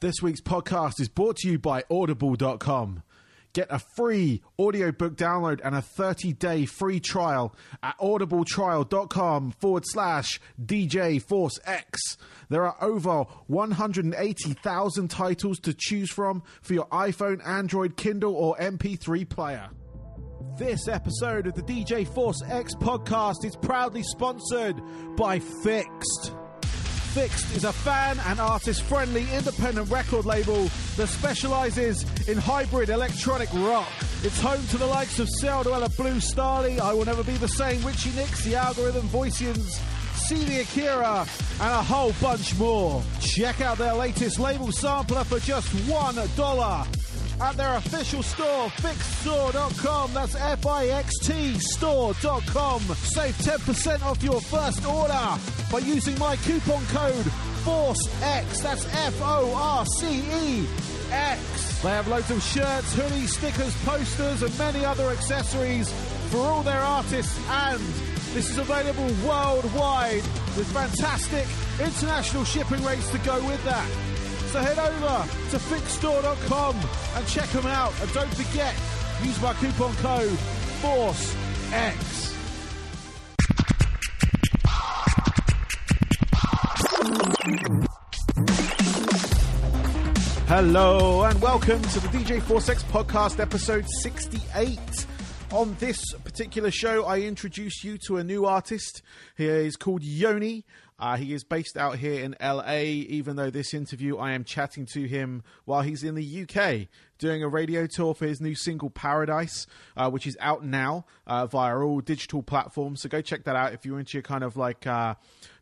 This week's podcast is brought to you by Audible.com. Get a free audiobook download and a 30 day free trial at audibletrial.com forward slash DJ Force X. There are over 180,000 titles to choose from for your iPhone, Android, Kindle, or MP3 player. This episode of the DJ Force X podcast is proudly sponsored by FiXT. FiXT is a fan and artist friendly independent record label that specializes in hybrid electronic rock. It's home to the likes of Celldweller, Blue Stahli, I Will Never Be the Same, Richie Nix, The Algorithm, Voicians, the Akira, and a whole bunch more. Check out their latest label sampler for just $1 at their official store, fixtstore.com. That's F I X T store.com. Save 10% off your first order by using my coupon code FORCEX. That's F O R C E X. They have loads of shirts, hoodies, stickers, posters, and many other accessories for all their artists and this is available worldwide with fantastic international shipping rates to go with that. So head over to fixtstore.com and check them out. And don't forget, use my coupon code FORCEX. Hello and welcome to the DJ Force X podcast, episode 68. On this particular show, I introduce you to a new artist. He is called Yoni. Uh, he is based out here in LA, even though this interview I am chatting to him while he's in the UK doing a radio tour for his new single Paradise, uh, which is out now uh, via all digital platforms. So go check that out if you're into your kind of like uh,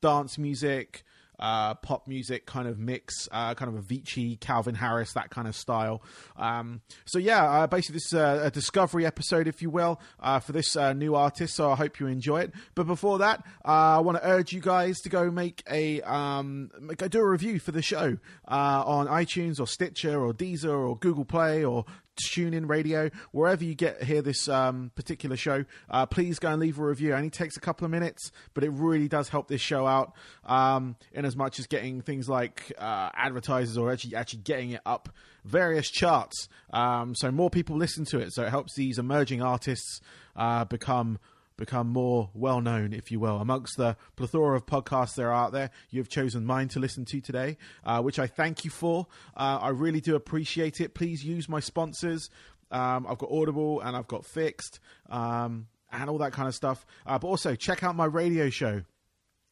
dance music uh, pop music kind of mix, uh, kind of Avicii, Calvin Harris, that kind of style. Um, so yeah, uh, basically this is a, a, discovery episode, if you will, uh, for this uh, new artist. So I hope you enjoy it. But before that, uh, I want to urge you guys to go make a um, go do a review for the show on iTunes or Stitcher or Deezer or Google Play or tune in radio, wherever you get hear this um, particular show, uh, please go and leave a review. It only takes a couple of minutes, but it really does help this show out. Um, in as much as getting things like uh, advertisers or actually actually getting it up various charts, um, so more people listen to it. So it helps these emerging artists uh, become become more well known, if you will, amongst the plethora of podcasts there are out there. You have chosen mine to listen to today, uh, which I thank you for. Uh, I really do appreciate it. Please use my sponsors. Um, I've got Audible and I've got FiXT um, and all that kind of stuff. Uh, but also check out my radio show.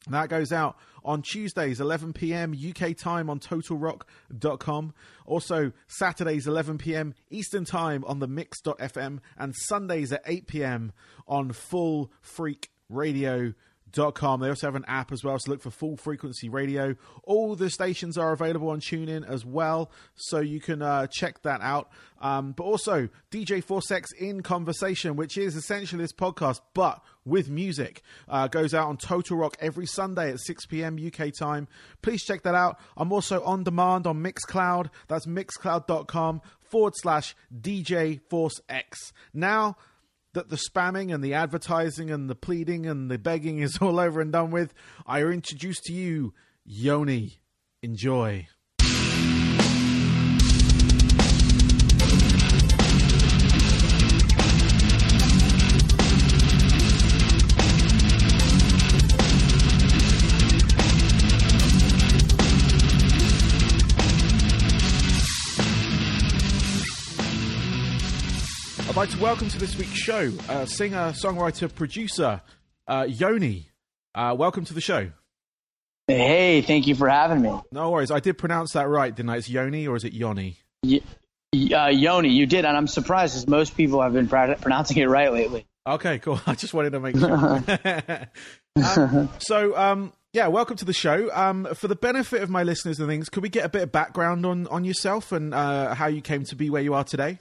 That goes out on Tuesdays, 11 p.m. UK time on TotalRock.com. Also, Saturdays, 11 p.m. Eastern time on the Mix.fm. And Sundays at 8 p.m. on Full Freak Radio Com. They also have an app as well, so look for full frequency radio. All the stations are available on TuneIn as well, so you can uh, check that out. Um, but also, DJ Force X in Conversation, which is essentially this podcast, but with music, uh, goes out on Total Rock every Sunday at 6 p.m. UK time. Please check that out. I'm also on demand on Mixcloud. That's mixcloud.com forward slash DJ Force X. Now, that the spamming and the advertising and the pleading and the begging is all over and done with, I introduce to you Yoni. Enjoy. I'd like to welcome to this week's show uh, singer, songwriter, producer uh, Yoni. Uh, welcome to the show. Hey, thank you for having me. No worries. I did pronounce that right, didn't I? It's Yoni or is it Yoni? Y- uh, Yoni, you did, and I'm surprised as most people have been pr- pronouncing it right lately. Okay, cool. I just wanted to make sure. um, so, um, yeah, welcome to the show. Um, for the benefit of my listeners and things, could we get a bit of background on, on yourself and uh, how you came to be where you are today?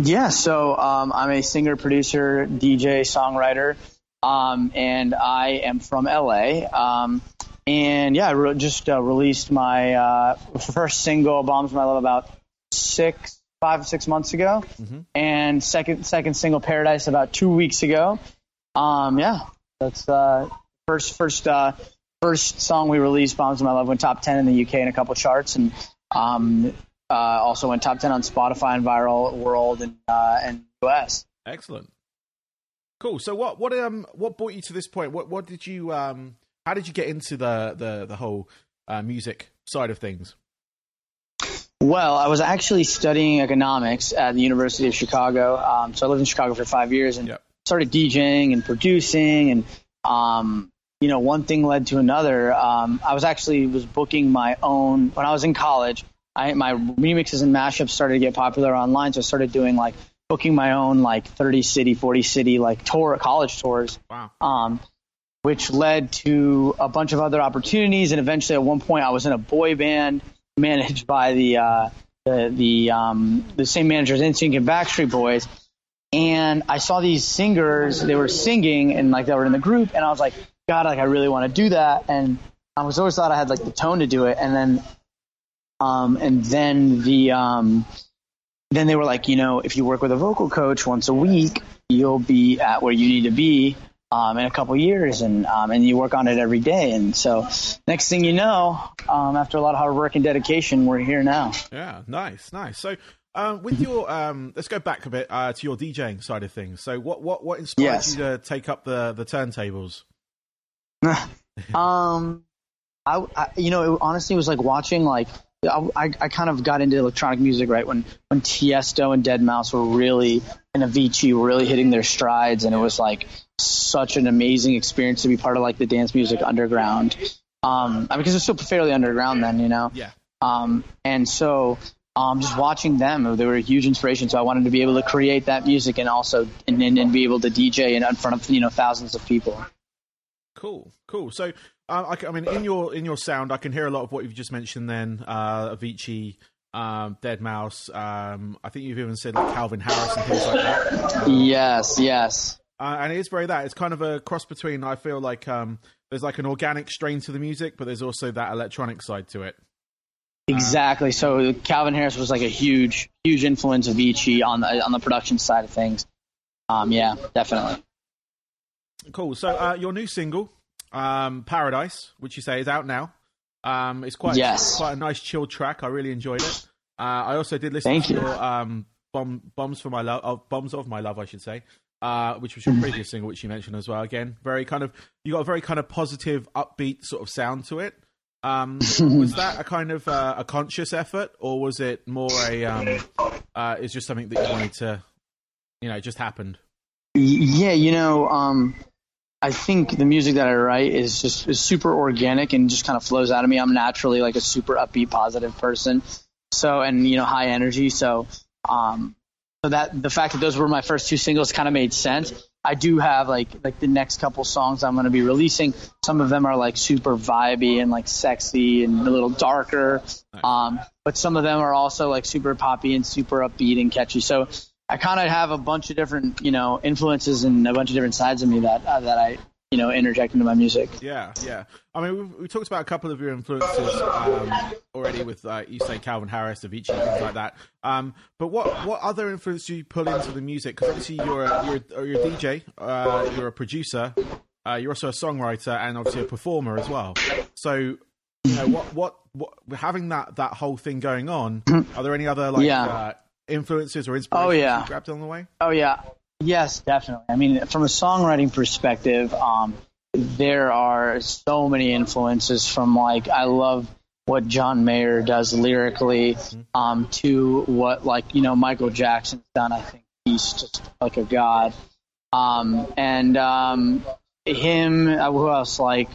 Yeah, so um, I'm a singer, producer, DJ, songwriter, um, and I am from LA. Um, and yeah, I re- just uh, released my uh, first single, "Bombs My Love," about six, five, six months ago, mm-hmm. and second second single, "Paradise," about two weeks ago. Um, yeah, that's uh, first first uh, first song we released. "Bombs My Love" went top ten in the UK and a couple charts, and Um, uh, also went top ten on Spotify and viral world and uh, and US. Excellent. Cool. So what what um what brought you to this point? What what did you um how did you get into the the the whole uh, music side of things? Well, I was actually studying economics at the University of Chicago. Um, so I lived in Chicago for five years and Yep. started DJing and producing, and um, you know, one thing led to another. Um, I was actually was booking my own when I was in college. I, my remixes and mashups started to get popular online, so I started doing like booking my own like 30 city, 40 city like tour college tours Wow. um, which led to a bunch of other opportunities. And eventually, at one point, I was in a boy band managed by the uh, the the, um, the same manager as NSYNC and Backstreet Boys. And I saw these singers; they were singing and like they were in the group, and I was like, God, like I really want to do that. And I was always thought I had like the tone to do it. And then, um, and then the um, then they were like, you know, if you work with a vocal coach once a week, you'll be at where you need to be um, in a couple years, and um, and you work on it every day. And so, next thing you know, um, after a lot of hard work and dedication, we're here now. Yeah, nice, nice. So, um, with your, um, let's go back a bit uh, to your DJing side of things. So, what what what inspired Yes. you to take up the the turntables? um, I, I you know, it honestly was like watching like. I, I I kind of got into electronic music right when when Tiesto and Deadmau5 were really and Avicii were really hitting their strides, and it was like such an amazing experience to be part of like the dance music underground. Um, I mean, because it was still fairly underground then, you know. Yeah, Um, and so um, just watching them, they were a huge inspiration. So I wanted to be able to create that music and also and, and, and be able to DJ in, in front of you know thousands of people. cool, cool. So, I, I mean, in your in your sound, I can hear a lot of what you've just mentioned. Then uh, Avicii, um, Deadmau5. Um, I think you've even said like Calvin Harris and things like that. Yes, yes. Uh, and it is very that. It's kind of a cross between. I feel like um, there's like an organic strain to the music, but there's also that electronic side to it. Exactly. So Calvin Harris was like a huge, huge influence of Avicii on the on the production side of things. Um, yeah, definitely. Cool. So uh, your new single, um, Paradise, which you say is out now. Um, it's quite Yes. quite a nice chill track. I really enjoyed it. Uh, I also did listen Thank to you. your um, bomb, bombs for my love, oh, bombs of my love, I should say, uh, which was your previous single, which you mentioned as well. Again, very kind of you got a very kind of positive, upbeat sort of sound to it. Um, was that a kind of uh, a conscious effort, or was it more a um, uh, it's just something that you wanted to, you know, just happened? Yeah, you know, um, I think the music that I write is just is super organic and just kind of flows out of me. I'm naturally like a super upbeat, positive person, so and you know high energy. So, um, so that the fact that those were my first two singles kind of made sense. I do have like like the next couple songs I'm going to be releasing. Some of them are like super vibey and like sexy and a little darker. Um, but some of them are also like super poppy and super upbeat and catchy. So I kind of have a bunch of different, you know, influences and a bunch of different sides of me that uh, that I, you know, interject into my music. Yeah, yeah. I mean, we, we talked about a couple of your influences um, already with, uh, you say Calvin Harris, Avicii, things like that. Um, but what what other influence do you pull into the music? Because obviously you're a, you're, a- you're a DJ, uh, you're a producer, uh, you're also a songwriter, and obviously a performer as well. So, you know, what what what having that that whole thing going on? Are there any other like Yeah. uh, influences or inspirations Oh, yeah. you grabbed on the way? Oh yeah, yes, definitely. I mean, from a songwriting perspective, um, there are so many influences from like I love what John Mayer does lyrically, um, to what like you know Michael Jackson's done. I think he's just like a god. Um, and um, him, uh, who else? Like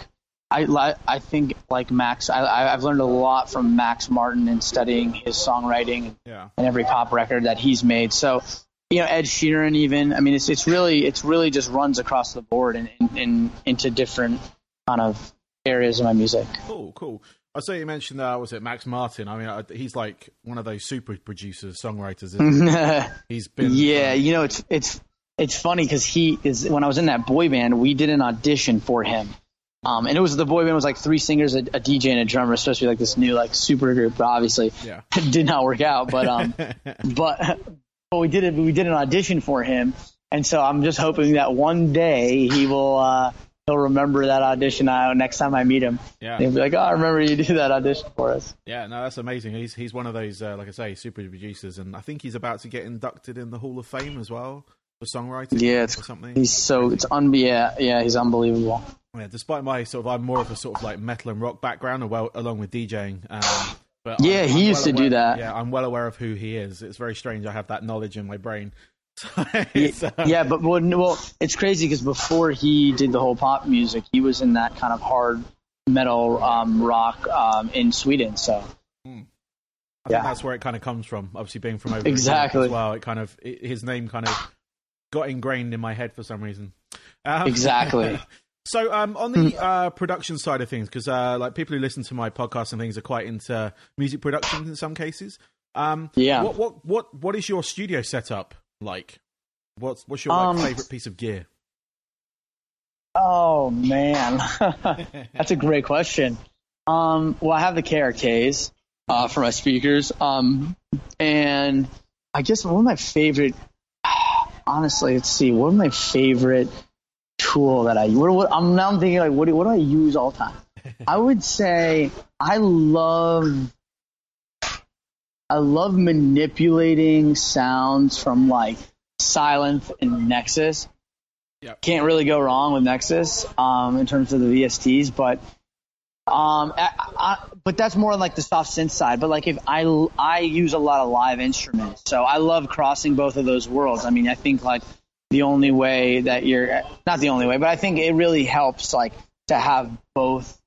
I, I think like Max. I, I- I've learned a lot from Max Martin in studying his songwriting Yeah, and every pop record that he's made. So, you know, Ed Sheeran even. I mean, it's it's really it's really just runs across the board and in, in, into different kind of areas of my music. Cool, cool. I saw you mentioned that uh, was it Max Martin? I mean, uh, he's like one of those super producers, songwriters. He? He's been yeah, you know, it's it's it's funny because he is. When I was in that boy band, we did an audition for him. Um, and it was the boy band was like three singers, a, a DJ, and a drummer. It's supposed to be like this new like super group, but obviously Yeah. it did not work out. But um, but but we did it. We did an audition for him, and so I'm just hoping that one day he will uh, he'll remember that audition I, next time I meet him. Yeah. He'll be like, "Oh, I remember you did that audition for us." Yeah, no, that's amazing. He's he's one of those, uh, like I say, super producers, and I think he's about to get inducted in the Hall of Fame as well for songwriting. Yeah, it's or something. he's so it's un yeah yeah he's unbelievable. Yeah, despite my sort of, I'm more of a sort of like metal and rock background, well, along with DJing. Um, but Yeah, I'm- he I'm used well to do that. Yeah, I'm well aware of who he is. It's very strange. I have that knowledge in my brain. So Yeah, uh, yeah, but well, well, it's crazy because before he did the whole pop music, he was in that kind of hard metal um, rock um, in Sweden. So I think yeah. that's where it kind of comes from. Obviously, being from over Exactly. as well. It kind of it, his name kind of got ingrained in my head for some reason. Um, Exactly. so, um, on the uh, production side of things, because uh, like people who listen to my podcast and things are quite into music production in some cases. Um, Yeah. What what what what is your studio setup like? What's what's your like, Um, favorite piece of gear? Oh man, that's a great question. Um, well, I have the KRKs uh, for my speakers, um, and I guess one of my favorite. Honestly, let's see. One of my favorite tool that I what, what I'm now thinking like what do, what do I use all the time? I would say I love I love manipulating sounds from like Sylenth and Nexus can't really go wrong with Nexus um, in terms of the VSTs, but um, I, I, but that's more like the soft synth side. But like if I I use a lot of live instruments, so I love crossing both of those worlds. I mean, I think like the only way that you're not the only way, but I think it really helps like to have both.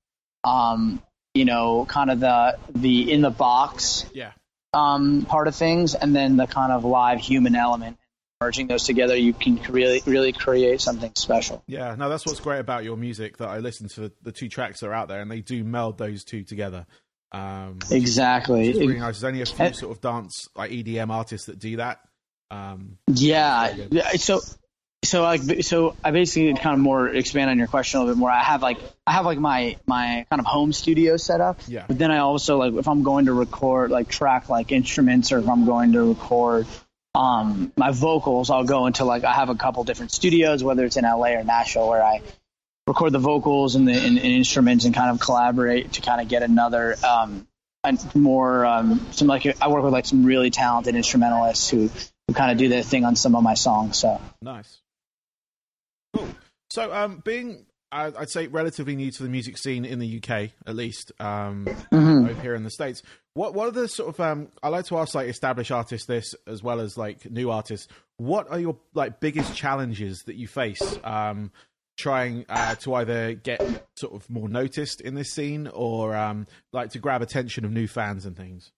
Um, you know, kind of the the in the box Yeah. um, part of things, and then the kind of live human element. Merging those together, you can really, really create something special. Yeah, no, that's what's great about your music. That I listen to the two tracks that are out there, and they do meld those two together. Um, Exactly. It's really nice. There's only a few sort of dance like EDM artists that do that. Um, Yeah. So, so like, so I basically kind of more expand on your question a little bit more. I have like, I have like my my kind of home studio set up. Yeah. But then I also like, if I'm going to record, like track like instruments, or if I'm going to record um my vocals, I'll go into like I have a couple different studios, whether it's in LA or Nashville, where I record the vocals and the and, and instruments and kind of collaborate to kind of get another um and more um some like I work with like some really talented instrumentalists who who kind of do their thing on some of my songs. So nice. Cool. So, um, being I'd say relatively new to the music scene in the UK, at least um, over here in the states. What what are the sort of um, I like to ask like established artists this as well as like new artists. What are your like biggest challenges that you face um, trying uh, to either get sort of more noticed in this scene or um, like to grab attention of new fans and things?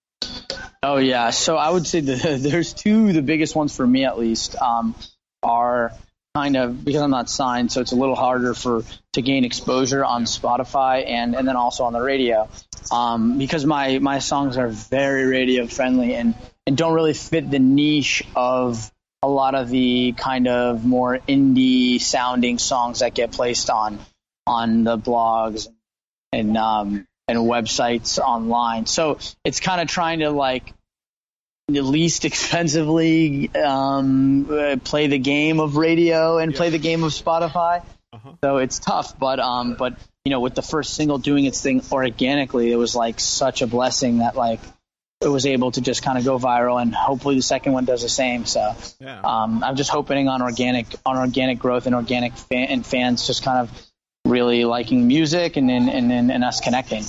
Oh yeah, so I would say the, there's two. The biggest ones for me, at least, um, are kind of because I'm not signed, so it's a little harder for to gain exposure on Spotify and and then also on the radio, um, because my my songs are very radio friendly and and don't really fit the niche of a lot of the kind of more indie sounding songs that get placed on on the blogs and um, and websites online. So it's kind of trying to like the least expensively um, uh, play the game of radio and play the game of Spotify. Uh-huh. So it's tough, but um, but you know, with the first single doing its thing organically, it was like such a blessing that like it was able to just kind of go viral, and hopefully the second one does the same. So Yeah. um, I'm just hoping on organic on organic growth and organic fan, and fans just kind of really liking music and and and, and, and us connecting.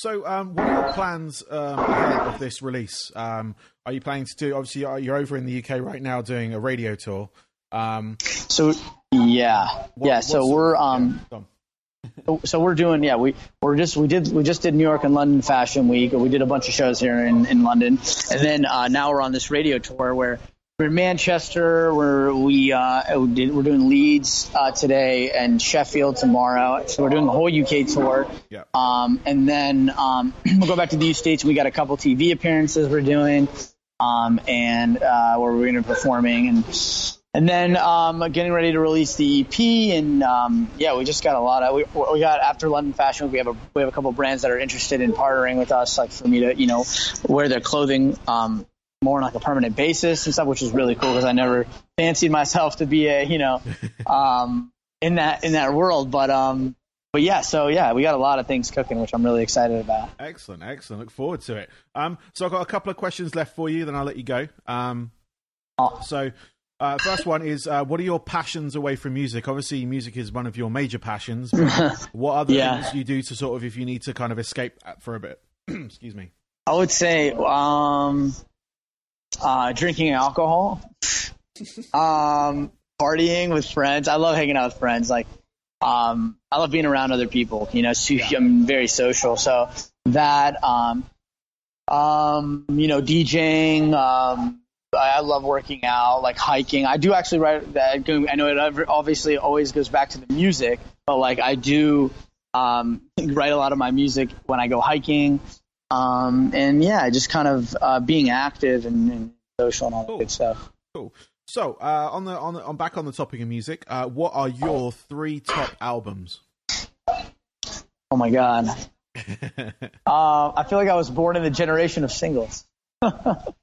So, um, what are your plans um, ahead of this release? Um, are you planning to do? Obviously, you're- you're over in the UK right now doing a radio tour. Um, So yeah, what- yeah. So we're um. so we're doing yeah we we're just we did we just did New York and London Fashion Week we did a bunch of shows here in, in London and then uh, now we're on this radio tour where we're in Manchester where we uh, we're doing Leeds uh, today and Sheffield tomorrow. So we're doing the whole UK tour. Yeah. um, and then um, we'll go back to the States. We got a couple TV appearances we're doing um, and uh, where we're going to be performing. And and then um, getting ready to release the EP, and um, yeah, we just got a lot of we, we got after London Fashion Week, we have a we have a couple brands that are interested in partnering with us, like for me to you know wear their clothing um, more on like a permanent basis and stuff, which is really cool because I never fancied myself to be a you know um, in that in that world. But um, but yeah, so yeah, we got a lot of things cooking, which I'm really excited about. Excellent, excellent. Look forward to it. Um, so I've got a couple of questions left for you, then I'll let you go. Um, Oh. so. Uh, first one is, uh, what are your passions away from music? Obviously, music is one of your major passions. but what other Yeah. things you do to sort of, if you need to kind of escape for a bit? Excuse me. I would say um, uh, drinking alcohol, um, partying with friends. I love hanging out with friends. Like, um, I love being around other people. You know, so I'm very social. So that, um, um, you know, DJing. Um, I I love working out, like hiking. I do actually write that. I know it obviously always goes back to the music, but like I do um, write a lot of my music when I go hiking. Um, and yeah, just kind of uh, being active and, and social and all that good stuff. Cool. So, uh, on the on the, on back on the topic of music, uh, what are your three top albums? Oh my god. Uh, I feel like I was born in the generation of singles. All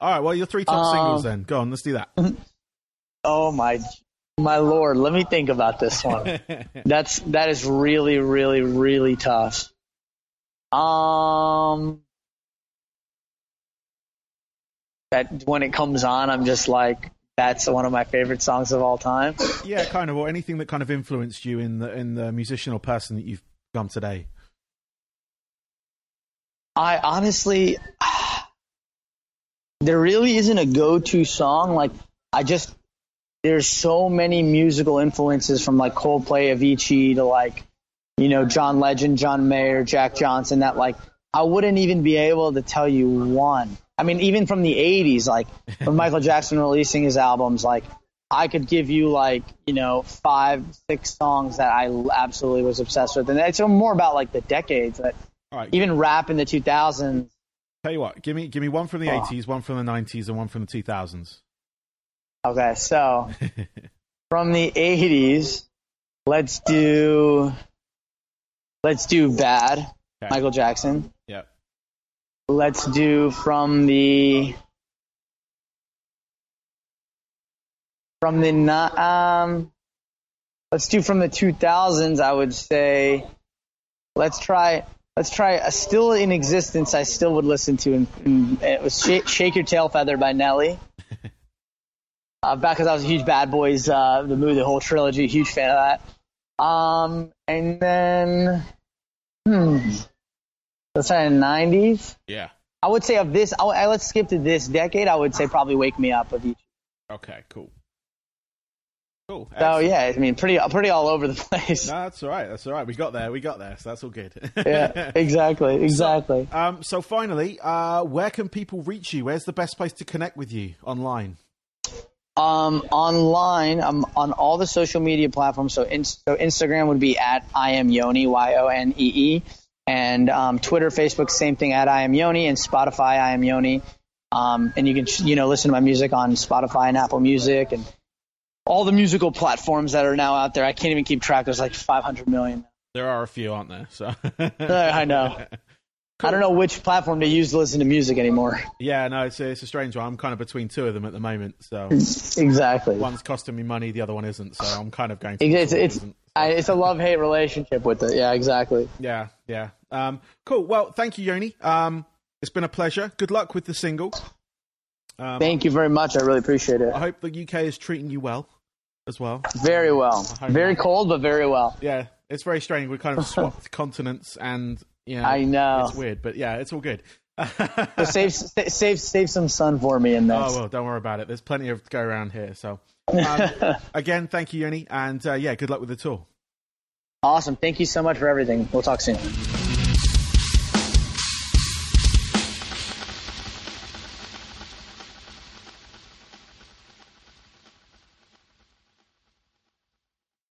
right, well, your three top Um, singles then. Go on, let's do that. Oh my, my lord. Let me think about this one. That's that is really, really, really tough. Um, that when it comes on, I'm just like, that's one of my favorite songs of all time. yeah, kind of, or anything that kind of influenced you in the in the musician or person that you've become today. I honestly, there really isn't a go-to song. Like, I just there's so many musical influences from like Coldplay, Avicii to like, you know, John Legend, John Mayer, Jack Johnson. That like, I wouldn't even be able to tell you one. I mean, even from the '80s, like when Michael Jackson releasing his albums, like I could give you like you know five, six songs that I absolutely was obsessed with, and it's more about like the decades. But right, even rap in the 2000s. tell you what, give me give me one from the Oh. eighties, one from the nineties, and one from the two thousands. Okay, so from the 80s, let's do let's do Bad, Okay. Michael Jackson. Yeah. Let's do from the from the um let's do from the 2000s I would say let's try let's try a still in existence I still would listen to and, and it was Shake, Shake Your Tail Feather by Nelly. uh, back because I was a huge Bad Boys uh the movie the whole trilogy huge fan of that. Um and then hmm let's try the 90s. Yeah. I would say of this, I, I, let's skip to this decade. I would say probably "Wake Me Up" Avicii. Okay. Cool. Cool. So yeah, I mean, pretty pretty all over the place. No, that's all right. That's all right. We got there. We got there. So that's all good. yeah, exactly, exactly. Um, so finally, uh, where can people reach you? Where's the best place to connect with you online? Um, online, I'm on all the social media platforms. So, in, so Instagram would be at I am Yoni Y O N E E, and um, Twitter, Facebook, same thing at I am Yoni, and Spotify I am Yoni. Um, and you can you know listen to my music on Spotify and Apple Music and all the musical platforms that are now out there. I can't even keep track. There's like 500 million. There are a few, aren't there? So I know. I don't know which platform to use to listen to music anymore. Yeah, no, it's a, it's a strange one. I'm kind of between two of them at the moment. So Exactly. one's costing me money, the other one isn't. So I'm kind of going. To It's the one that it's. I, it's a love hate relationship with it. Yeah, exactly. Yeah, yeah. Um, cool. Well, thank you, Yoni. Um, it's been a pleasure. Good luck with the single. Um, Thank you very much. I really appreciate it. I hope the UK is treating you well as well. Very well. Very cold, but very well. Yeah, it's very strange. We kind of swapped continents, and you know, I know. it's weird, but yeah, it's all good. So save save save some sun for me in this. Oh well, don't worry about it. There's plenty of go around here. So, um, again, thank you, Yoni, and uh, yeah, good luck with the tour. Awesome. Thank you so much for everything. We'll talk soon.